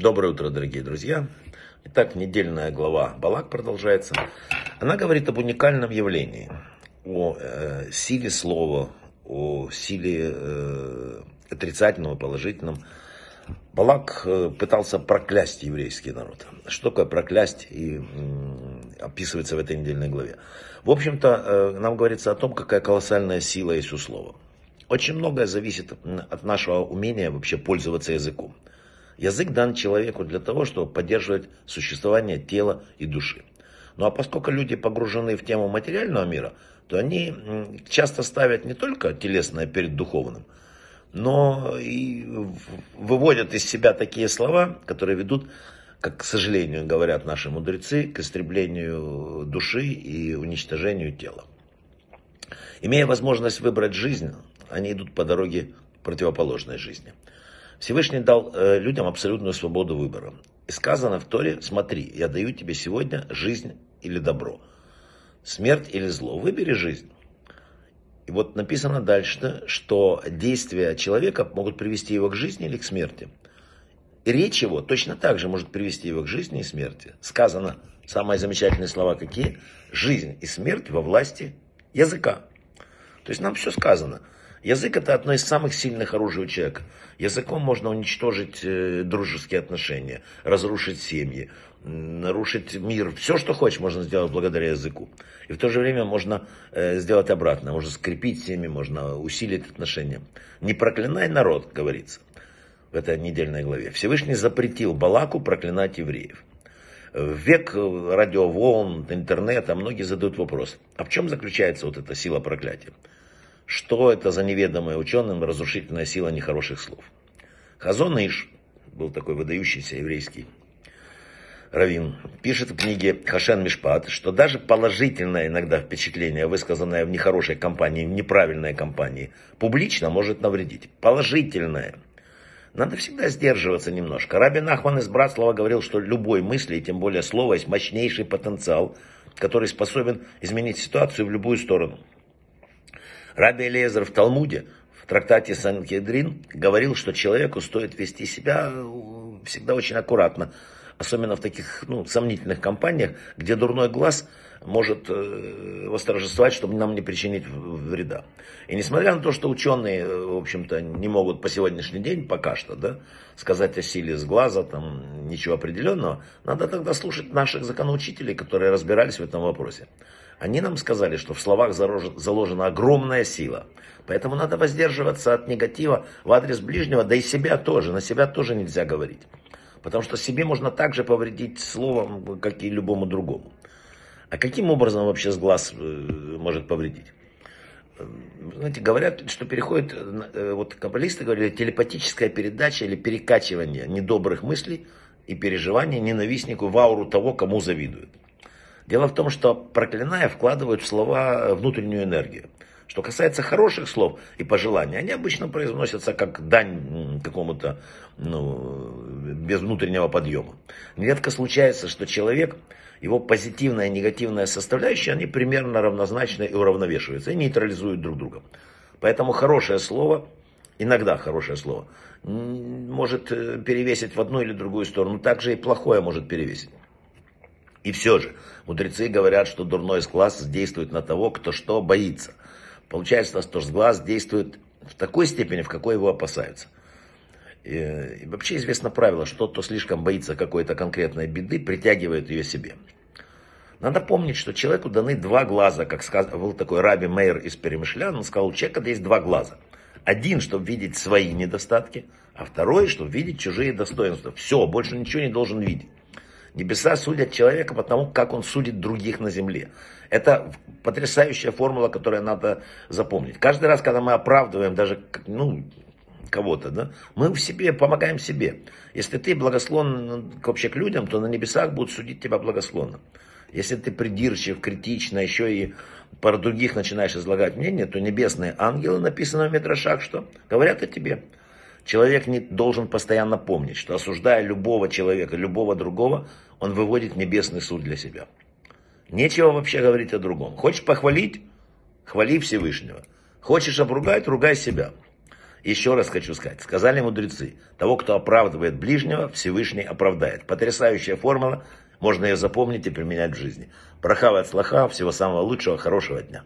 Доброе утро, дорогие друзья. Итак, недельная глава Балак продолжается. Она говорит об уникальном явлении, о э, силе слова, о силе э, отрицательном положительном. Балак э, пытался проклясть еврейский народ. Что такое проклясть и э, описывается в этой недельной главе. В общем-то, э, нам говорится о том, какая колоссальная сила есть у слова. Очень многое зависит от нашего умения вообще пользоваться языком. Язык дан человеку для того, чтобы поддерживать существование тела и души. Ну а поскольку люди погружены в тему материального мира, то они часто ставят не только телесное перед духовным, но и выводят из себя такие слова, которые ведут, как, к сожалению, говорят наши мудрецы, к истреблению души и уничтожению тела. Имея возможность выбрать жизнь, они идут по дороге противоположной жизни. Всевышний дал э, людям абсолютную свободу выбора. И сказано в Торе, смотри, я даю тебе сегодня жизнь или добро, смерть или зло. Выбери жизнь. И вот написано дальше, что действия человека могут привести его к жизни или к смерти. И речь его точно так же может привести его к жизни и смерти. Сказано, самые замечательные слова какие? Жизнь и смерть во власти языка. То есть нам все сказано. Язык это одно из самых сильных оружий у человека. Языком можно уничтожить э, дружеские отношения, разрушить семьи, нарушить мир. Все, что хочешь, можно сделать благодаря языку. И в то же время можно э, сделать обратно. Можно скрепить семьи, можно усилить отношения. Не проклинай народ, говорится в этой недельной главе. Всевышний запретил Балаку проклинать евреев. В век радиоволн, интернета многие задают вопрос, а в чем заключается вот эта сила проклятия? Что это за неведомая ученым разрушительная сила нехороших слов. Хазон Иш был такой выдающийся еврейский раввин, пишет в книге Хашен Мишпат, что даже положительное иногда впечатление, высказанное в нехорошей компании, в неправильной компании, публично может навредить. Положительное. Надо всегда сдерживаться немножко. Рабин Ахман из Братслава говорил, что любой мысли, и тем более слова, есть мощнейший потенциал, который способен изменить ситуацию в любую сторону. Раби Элиезер в Талмуде, в трактате Санкедрин, говорил, что человеку стоит вести себя э, всегда очень аккуратно, особенно в таких ну, сомнительных компаниях, где дурной глаз может э, восторжествовать, чтобы нам не причинить вреда. И несмотря на то, что ученые, э, в общем-то, не могут по сегодняшний день пока что да, сказать о силе с глаза, там, ничего определенного, надо тогда слушать наших законоучителей, которые разбирались в этом вопросе. Они нам сказали, что в словах заложена огромная сила. Поэтому надо воздерживаться от негатива в адрес ближнего, да и себя тоже. На себя тоже нельзя говорить. Потому что себе можно также повредить словом, как и любому другому. А каким образом вообще с глаз э, может повредить? Знаете, говорят, что переходит, э, вот каббалисты говорили, телепатическая передача или перекачивание недобрых мыслей и переживаний ненавистнику в ауру того, кому завидуют. Дело в том, что проклиная вкладывают в слова внутреннюю энергию. Что касается хороших слов и пожеланий, они обычно произносятся как дань какому-то, ну, без внутреннего подъема. Нередко случается, что человек, его позитивная и негативная составляющая, они примерно равнозначны и уравновешиваются, и нейтрализуют друг друга. Поэтому хорошее слово, иногда хорошее слово, может э, перевесить в одну или другую сторону, также и плохое может перевесить. И все же, мудрецы говорят, что дурной глаз действует на того, кто что боится. Получается, что глаз действует в такой степени, в какой его опасаются. И, вообще известно правило, что кто слишком боится какой-то конкретной беды, притягивает ее себе. Надо помнить, что человеку даны два глаза, как сказал, был такой Раби Мейер из Перемышлян, он сказал, у человека есть два глаза. Один, чтобы видеть свои недостатки, а второй, чтобы видеть чужие достоинства. Все, больше ничего не должен видеть. Небеса судят человека потому, как он судит других на земле. Это потрясающая формула, которую надо запомнить. Каждый раз, когда мы оправдываем даже ну, кого-то, да, мы в себе помогаем себе. Если ты благословен вообще к людям, то на небесах будут судить тебя благословно. Если ты придирчив, критично, еще и про других начинаешь излагать мнение, то небесные ангелы, написано в Метрошах, что говорят о тебе. Человек не должен постоянно помнить, что осуждая любого человека, любого другого, он выводит небесный суд для себя. Нечего вообще говорить о другом. Хочешь похвалить? Хвали Всевышнего. Хочешь обругать? Ругай себя. Еще раз хочу сказать, сказали мудрецы, того, кто оправдывает ближнего, Всевышний оправдает. Потрясающая формула, можно ее запомнить и применять в жизни. Брахава от слаха, всего самого лучшего, хорошего дня.